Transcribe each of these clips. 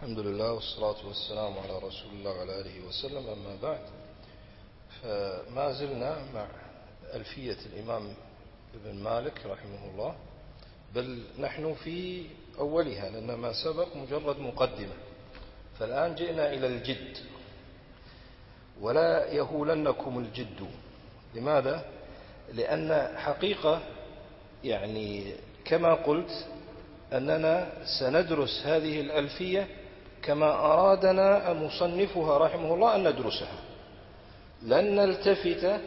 الحمد لله والصلاة والسلام على رسول الله وعلى آله وسلم. أما بعد فما زلنا مع ألفية الإمام ابن مالك رحمه الله بل نحن في أولها لأن ما سبق مجرد مقدمة. فالآن جئنا إلى الجد. ولا يهولنكم الجد. لماذا؟ لأن حقيقة يعني كما قلت أننا سندرس هذه الألفية كما أرادنا مصنفها رحمه الله أن ندرسها. لن نلتفت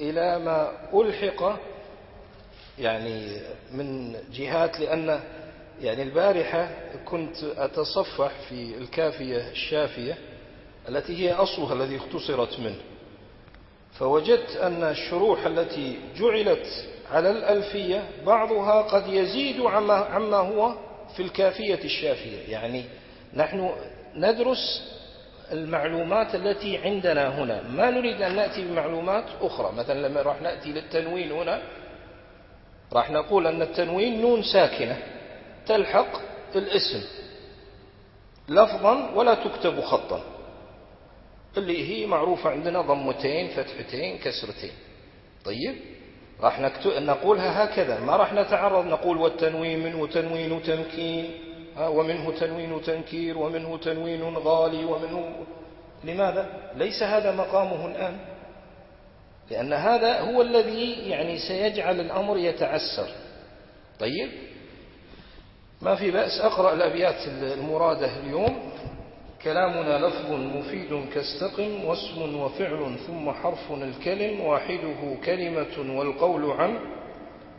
إلى ما ألحق يعني من جهات لأن يعني البارحة كنت أتصفح في الكافية الشافية التي هي أصلها الذي اختصرت منه. فوجدت أن الشروح التي جعلت على الألفية بعضها قد يزيد عما, عما هو في الكافية الشافية. يعني نحن ندرس المعلومات التي عندنا هنا. ما نريد أن نأتي بمعلومات أخرى. مثلا لما راح نأتي للتنوين هنا راح نقول أن التنوين نون ساكنة تلحق الاسم. لفظا ولا تكتب خطا. اللي هي معروفة عندنا ضمتين فتحتين كسرتين. طيب راح نقولها هكذا. ما راح نتعرض نقول والتنوين منه تنوين تمكين ومنه تنوين تنكير ومنه تنوين غالي ومنه لماذا؟ ليس هذا مقامه الآن لأن هذا هو الذي يعني سيجعل الأمر يتعسر. طيب ما في بأس أقرأ الأبيات المرادة اليوم. كلامنا لفظ مفيد كاستقم واسم وفعل ثم حرف الكلم واحدة كلمة والقول عم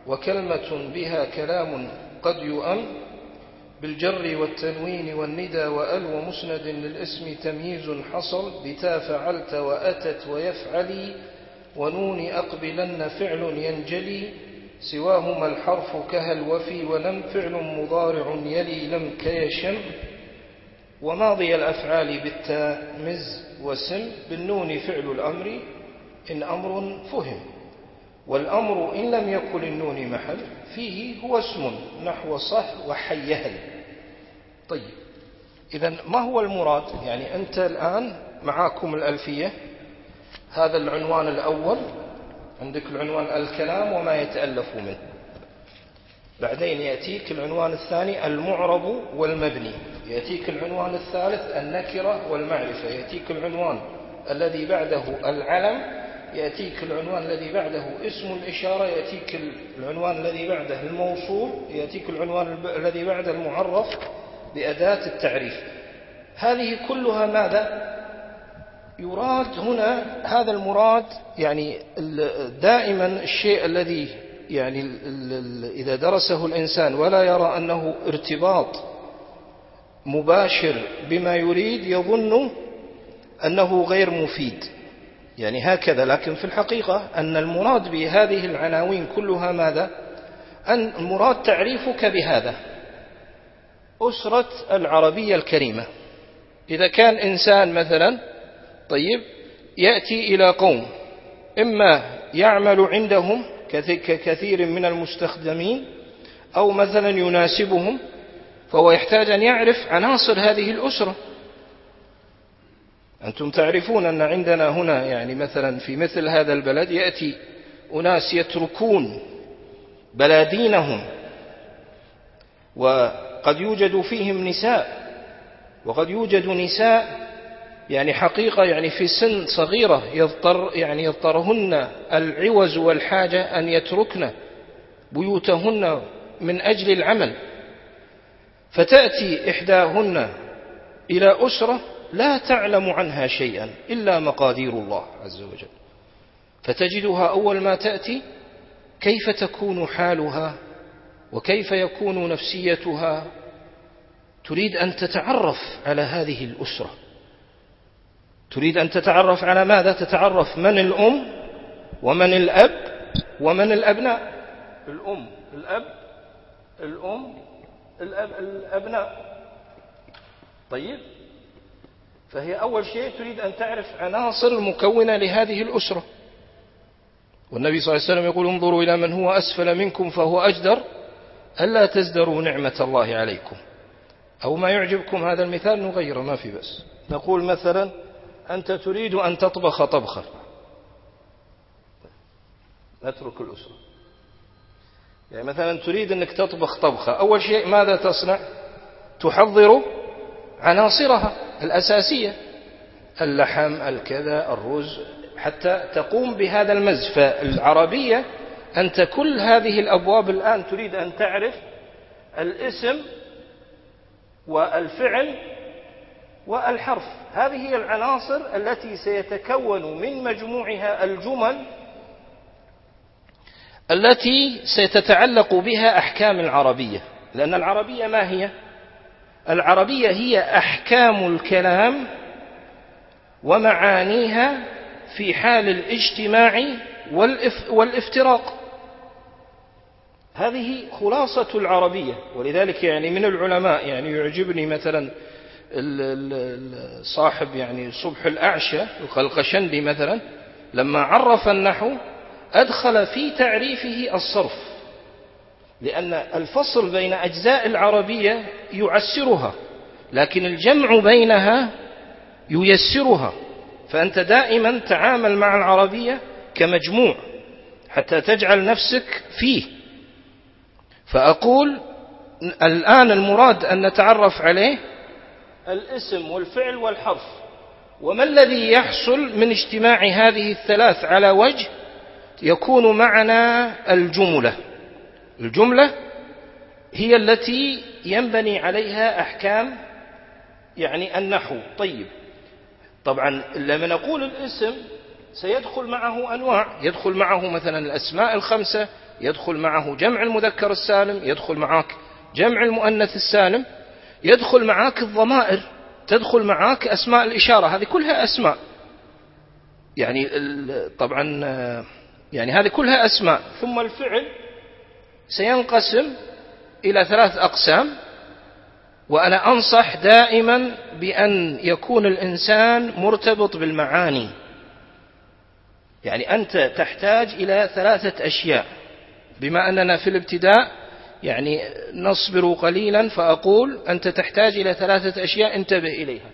وكلمة بها كلام قد يؤم. بالجر والتنوين والندى وأل ومسند للاسم تمييز حصل بتا فعلت وأتت ويفعلي ونون أقبلن فعل ينجلي سواهما الحرف كهل وفي ولم فعل مضارع يلي لم كيشم. وماضي الأفعال بالتاء مز وسم بالنون فعل الأمر إن أمر فهم. والأمر إن لم يكن النون محل فيه هو اسم نحو صح وحيهل. طيب. إذا ما هو المراد؟ يعني أنت الآن معاكم الألفية. هذا العنوان الأول. عندك العنوان الكلام وما يتألف منه. بعدين يأتيك العنوان الثاني المعرب والمبني. يأتيك العنوان الثالث النكرة والمعرفة. يأتيك العنوان الذي بعده العلم. يأتيك العنوان الذي بعده اسم الإشارة. يأتيك العنوان الذي بعده الموصول. يأتيك العنوان الذي بعده المعرف. بأداة التعريف. هذه كلها ماذا؟ يراد هنا هذا المراد يعني دائما الشيء الذي يعني إذا درسه الإنسان ولا يرى أنه ارتباط مباشر بما يريد يظن أنه غير مفيد. يعني هكذا لكن في الحقيقة أن المراد بهذه العناوين كلها ماذا؟ أن المراد تعريفك بهذا. أسرة العربية الكريمة. إذا كان إنسان مثلا طيب يأتي إلى قوم إما يعمل عندهم كثير من المستخدمين أو مثلا يناسبهم فهو يحتاج أن يعرف عناصر هذه الأسرة. أنتم تعرفون أن عندنا هنا يعني مثلا في مثل هذا البلد يأتي أناس يتركون بلادينهم وقد يوجد فيهم نساء وقد يوجد نساء يعني حقيقة يعني في سن صغيرة يضطر يعني يضطرهن العوز والحاجة أن يتركن بيوتهن من أجل العمل. فتأتي إحداهن إلى أسرة لا تعلم عنها شيئا إلا مقادير الله عز وجل. فتجدها أول ما تأتي كيف تكون حالها وكيف يكون نفسيتها تريد أن تتعرف على هذه الأسرة. تريد أن تتعرف على ماذا؟ تتعرف من الأم ومن الأب ومن الأبناء. الأم الأب الأم الأب الأبناء. طيب. فهي أول شيء تريد أن تعرف عناصر المكونة لهذه الأسرة. والنبي صلى الله عليه وسلم يقول انظروا إلى من هو أسفل منكم فهو أجدر. ألا تزدروا نعمة الله عليكم. أو ما يعجبكم هذا المثال نغيره ما في بس نقول مثلا أنت تريد أن تطبخ طبخة نترك الأسرة يعني مثلا تريد أنك تطبخ طبخة أول شيء ماذا تصنع؟ تحضر عناصرها الأساسية. اللحم الكذا الرز. حتى تقوم بهذا المزج فالعربية أنت كل هذه الأبواب الآن تريد أن تعرف الاسم والفعل والحرف. هذه هي العناصر التي سيتكون من مجموعها الجمل التي ستتعلق بها أحكام العربية. لأن العربية ما هي؟ العربية هي أحكام الكلام ومعانيها في حال الاجتماع والافتراق. هذه خلاصة العربية ولذلك يعني من العلماء يعني يعجبني مثلا صاحب يعني صبح الأعشى القلقشندي مثلا لما عرف النحو أدخل في تعريفه الصرف لأن الفصل بين أجزاء العربية يعسرها لكن الجمع بينها ييسرها. فأنت دائما تعامل مع العربية كمجموع حتى تجعل نفسك فيه. فأقول الآن المراد أن نتعرف عليه الاسم والفعل والحرف. وما الذي يحصل من اجتماع هذه الثلاث على وجه يكون معنا الجملة؟ الجملة هي التي ينبني عليها أحكام يعني النحو. طيب. طبعا لما نقول الاسم سيدخل معه أنواع. يدخل معه مثلا الأسماء الخمسة يدخل معه جمع المذكر السالم يدخل معك جمع المؤنث السالم يدخل معك الضمائر تدخل معك أسماء الإشارة هذه كلها أسماء. يعني طبعا يعني هذه كلها أسماء. ثم الفعل سينقسم إلى ثلاث أقسام وأنا أنصح دائما بأن يكون الإنسان مرتبط بالمعاني. يعني أنت تحتاج إلى ثلاثة أشياء. بما أننا في الابتداء يعني نصبر قليلا فأقول أنت تحتاج إلى ثلاثة أشياء انتبه إليها.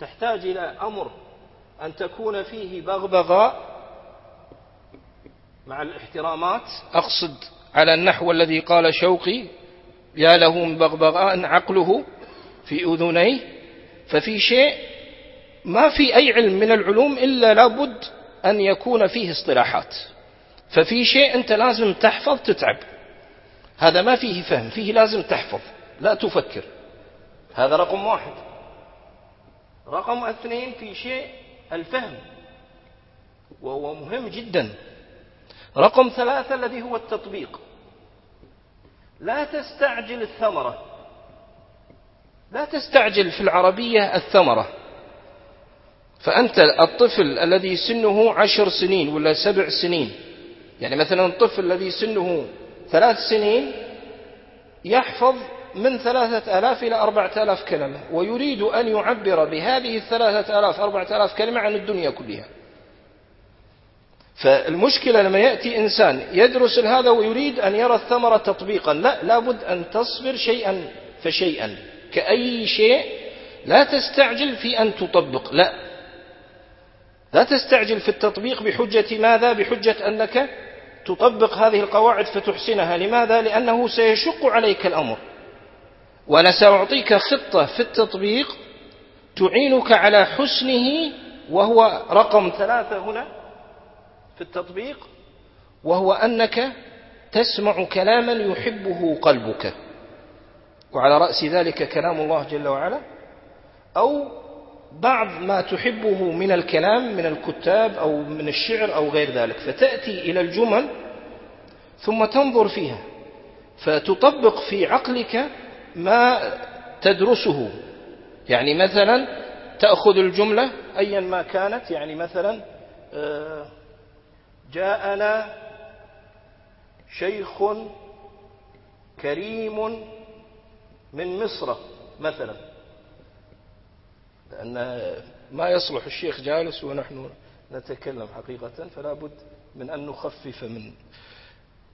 تحتاج إلى أمر أن تكون فيه بغبغاء مع الاحترامات. أقصد على النحو الذي قال شوقي يا له من بغبغاء عقله في أذنيه ففي شيء ما في أي علم من العلوم إلا لابد أن يكون فيه اصطلاحات. ففي شيء أنت لازم تحفظ تتعب. هذا ما فيه فهم فيه لازم تحفظ لا تفكر. هذا رقم واحد. رقم اثنين في شيء الفهم وهو مهم جدا. رقم ثلاثة الذي هو التطبيق. لا تستعجل الثمرة. لا تستعجل في العربية الثمرة. فأنت الطفل الذي سنه عشر سنين ولا سبع سنين يعني مثلا الطفل الذي سنه ثلاث سنين يحفظ من ثلاثة آلاف إلى أربعة آلاف كلمة ويريد أن يعبر بهذه الثلاثة آلاف أربعة آلاف كلمة عن الدنيا كلها. فالمشكلة لما يأتي إنسان يدرس هذا ويريد أن يرى الثمرة تطبيقا لا لابد أن تصبر شيئا فشيئا. كأي شيء لا تستعجل في أن تطبق لا. لا تستعجل في التطبيق بحجة ماذا؟ بحجة أنك تطبق هذه القواعد فتحسنها. لماذا؟ لأنه سيشق عليك الأمر. وأنا سأعطيك خطة في التطبيق تعينك على حسنه وهو رقم ثلاثة هنا في التطبيق وهو أنك تسمع كلاما يحبه قلبك. وعلى رأس ذلك كلام الله جل وعلا أو بعض ما تحبه من الكلام من الكتاب أو من الشعر أو غير ذلك فتأتي إلى الجمل ثم تنظر فيها فتطبق في عقلك ما تدرسه. يعني مثلا تأخذ الجملة أيا ما كانت يعني مثلا آه، جاءنا شيخ كريم من مصر مثلا. لأن ما يصلح الشيخ جالس ونحن نتكلم حقيقة فلا بد من أن نخفف من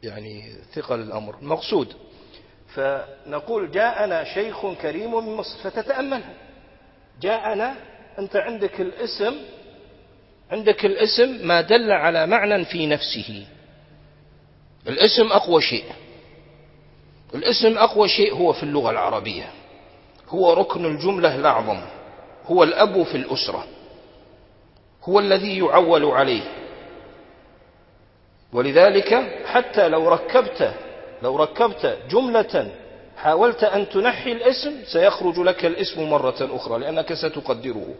يعني ثقل الأمر. المقصود فنقول جاءنا شيخ كريم من مصر فتتأملها جاءنا أنت عندك الاسم عندك الاسم ما دل على معنى في نفسه. الاسم أقوى شيء. الاسم أقوى شيء هو في اللغة العربية. هو ركن الجملة الأعظم. هو الأب في الأسرة هو الذي يعول عليه. ولذلك حتى لو ركبت لو ركبت جملة حاولت أن تنحي الاسم سيخرج لك الاسم مرة أخرى لأنك ستقدره.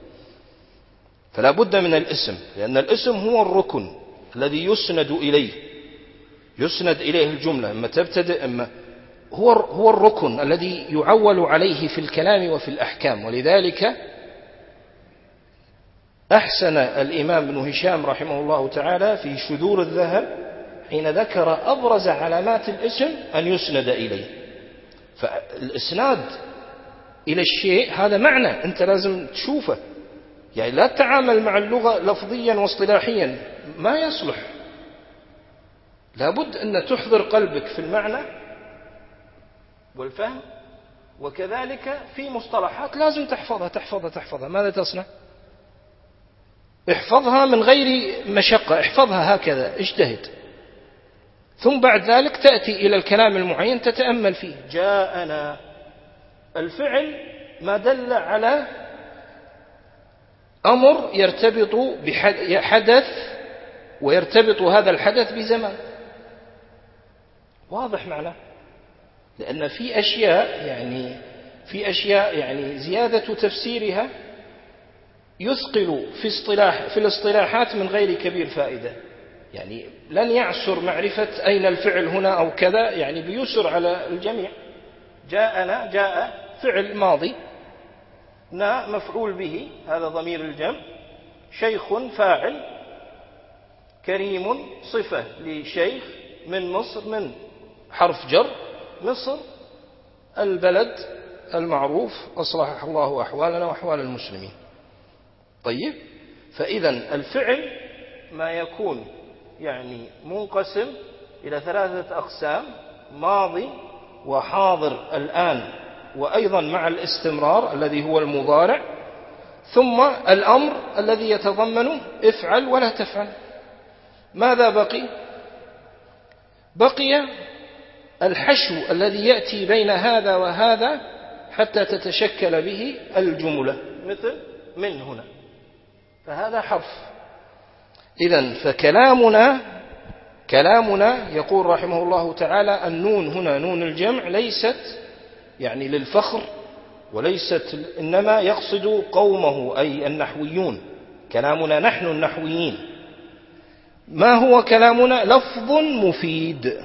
فلا بد من الاسم لأن الاسم هو الركن الذي يسند إليه يسند إليه الجملة. إما تبتدئ إما هو هو الركن الذي يعول عليه في الكلام وفي الأحكام. ولذلك أحسن الإمام ابن هشام رحمه الله تعالى في شذور الذهب حين ذكر أبرز علامات الاسم أن يسند إليه. فالإسناد إلى الشيء هذا معنى أنت لازم تشوفه. يعني لا تتعامل مع اللغة لفظيا واصطلاحيا ما يصلح. لابد أن تحضر قلبك في المعنى والفهم وكذلك في مصطلحات لازم تحفظها تحفظها تحفظها. ماذا تصنع؟ احفظها من غير مشقة احفظها هكذا اجتهد. ثم بعد ذلك تأتي إلى الكلام المعين تتأمل فيه. جاءنا الفعل ما دل على أمر يرتبط بحدث ويرتبط هذا الحدث بزمان. واضح معناه لأن في أشياء يعني في أشياء يعني زيادة تفسيرها يثقل في اصطلاح في الاصطلاحات من غير كبير فائدة. يعني لن يعسر معرفة أين الفعل هنا أو كذا يعني بيسر على الجميع. جاءنا جاء فعل ماضي نا مفعول به هذا ضمير الجمع. شيخ فاعل كريم صفة لشيخ من مصر من حرف جر مصر البلد المعروف أصلح الله أحوالنا وأحوال المسلمين. طيب فإذا الفعل ما يكون يعني منقسم إلى ثلاثة أقسام ماضي وحاضر الآن وأيضا مع الاستمرار الذي هو المضارع ثم الأمر الذي يتضمن افعل ولا تفعل. ماذا بقي؟ بقي الحشو الذي يأتي بين هذا وهذا حتى تتشكل به الجملة. مثل من هنا؟ فهذا حرف إذا فكلامنا كلامنا يقول رحمه الله تعالى النون هنا نون الجمع ليست يعني للفخر وليست إنما يقصد قومه أي النحويون. كلامنا نحن النحويين. ما هو كلامنا؟ لفظ مفيد.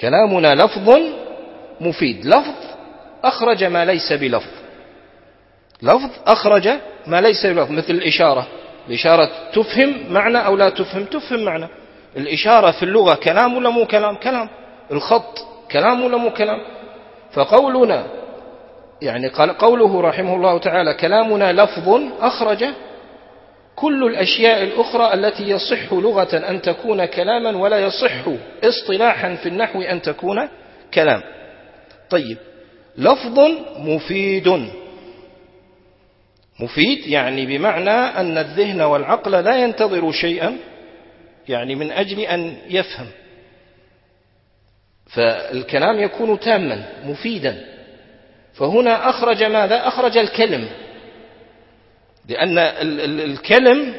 كلامنا لفظ مفيد. لفظ أخرج ما ليس بلفظ. لفظ أخرج ما ليس بلفظ مثل الإشارة. الإشارة تفهم معنى أو لا تفهم؟ تفهم معنى. الإشارة في اللغة كلام ولا مو كلام؟ كلام. الخط كلام ولا مو كلام؟ فقولنا يعني قال قوله رحمه الله تعالى كلامنا لفظ أخرج كل الأشياء الأخرى التي يصح لغة أن تكون كلاما ولا يصح اصطلاحا في النحو أن تكون كلام. طيب لفظ مفيد. مفيد يعني بمعنى أن الذهن والعقل لا ينتظر شيئا يعني من أجل أن يفهم. فالكلام يكون تاما مفيدا. فهنا أخرج ماذا؟ أخرج الكلم. لأن الكلم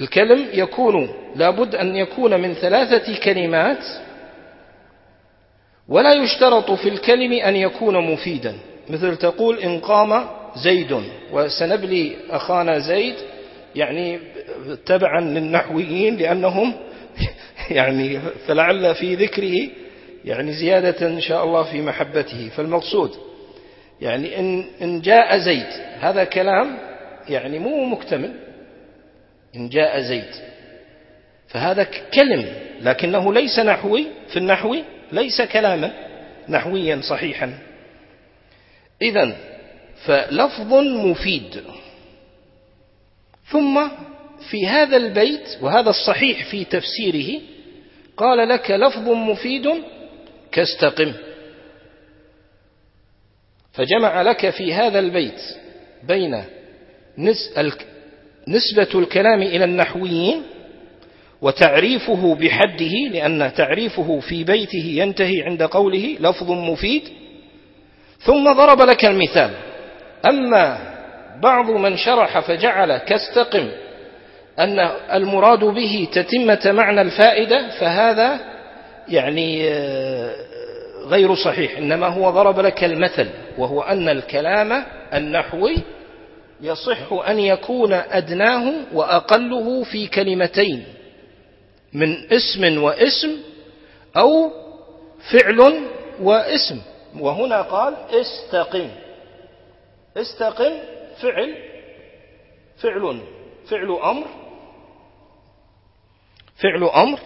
الكلم يكون لابد أن يكون من ثلاثة كلمات ولا يشترط في الكلم أن يكون مفيدا. مثل تقول إن قام زيد. وسنبلي أخانا زيد يعني تبعا للنحويين لأنهم يعني فلعل في ذكره يعني زيادة إن شاء الله في محبته. فالمقصود يعني إن, إن جاء زيد هذا كلام يعني مو مكتمل. إن جاء زيد فهذا كلم لكنه ليس نحوي. في النحو ليس كلاما نحويا صحيحا. إذا فلفظ مفيد. ثم في هذا البيت وهذا الصحيح في تفسيره قال لك لفظ مفيد كاستقم. فجمع لك في هذا البيت بين نسبة الكلام إلى النحويين وتعريفه بحده لأن تعريفه في بيته ينتهي عند قوله لفظ مفيد. ثم ضرب لك المثال. أما بعض من شرح فجعل كاستقم أن المراد به تتمة معنى الفائدة فهذا يعني آه، غير صحيح إنما هو ضرب لك المثل وهو أن الكلام النحوي يصح أن يكون أدناه وأقله في كلمتين من اسم واسم أو فعل واسم وهنا قال استقم. استقم فعل فعل فعل أمر فعل أمر.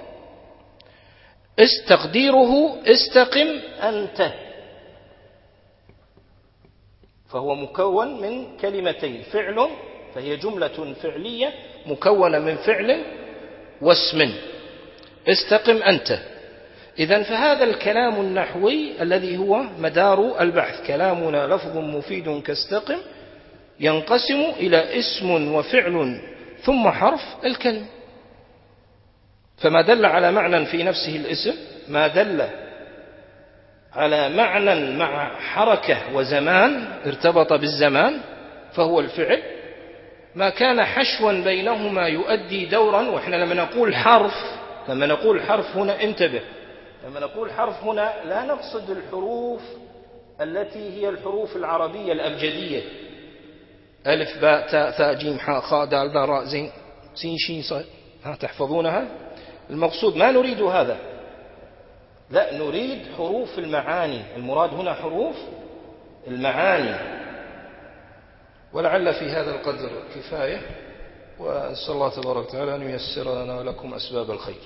استقديره استقم أنت فهو مكون من كلمتين فعل فهي جملة فعلية مكونة من فعل واسم. استقم أنت إذا فهذا الكلام النحوي الذي هو مدار البحث. كلامنا لفظ مفيد كاستقم ينقسم إلى اسم وفعل ثم حرف الكلمة فما دل على معنى في نفسه الاسم؟ ما دل على معنى مع حركة وزمان ارتبط بالزمان فهو الفعل. ما كان حشوا بينهما يؤدي دورا وإحنا لما نقول حرف لما نقول حرف هنا انتبه. لما نقول حرف هنا لا نقصد الحروف التي هي الحروف العربية الأبجدية. ألف باء تاء ثاء جيم حاء خاء دال ذا راء زين سين شين صاد ها تحفظونها؟ المقصود ما نريد هذا. لا نريد حروف المعاني. المراد هنا حروف المعاني. ولعل في هذا القدر كفاية. وأسأل الله تبارك وتعالى أن ييسر لنا ولكم أسباب الخير.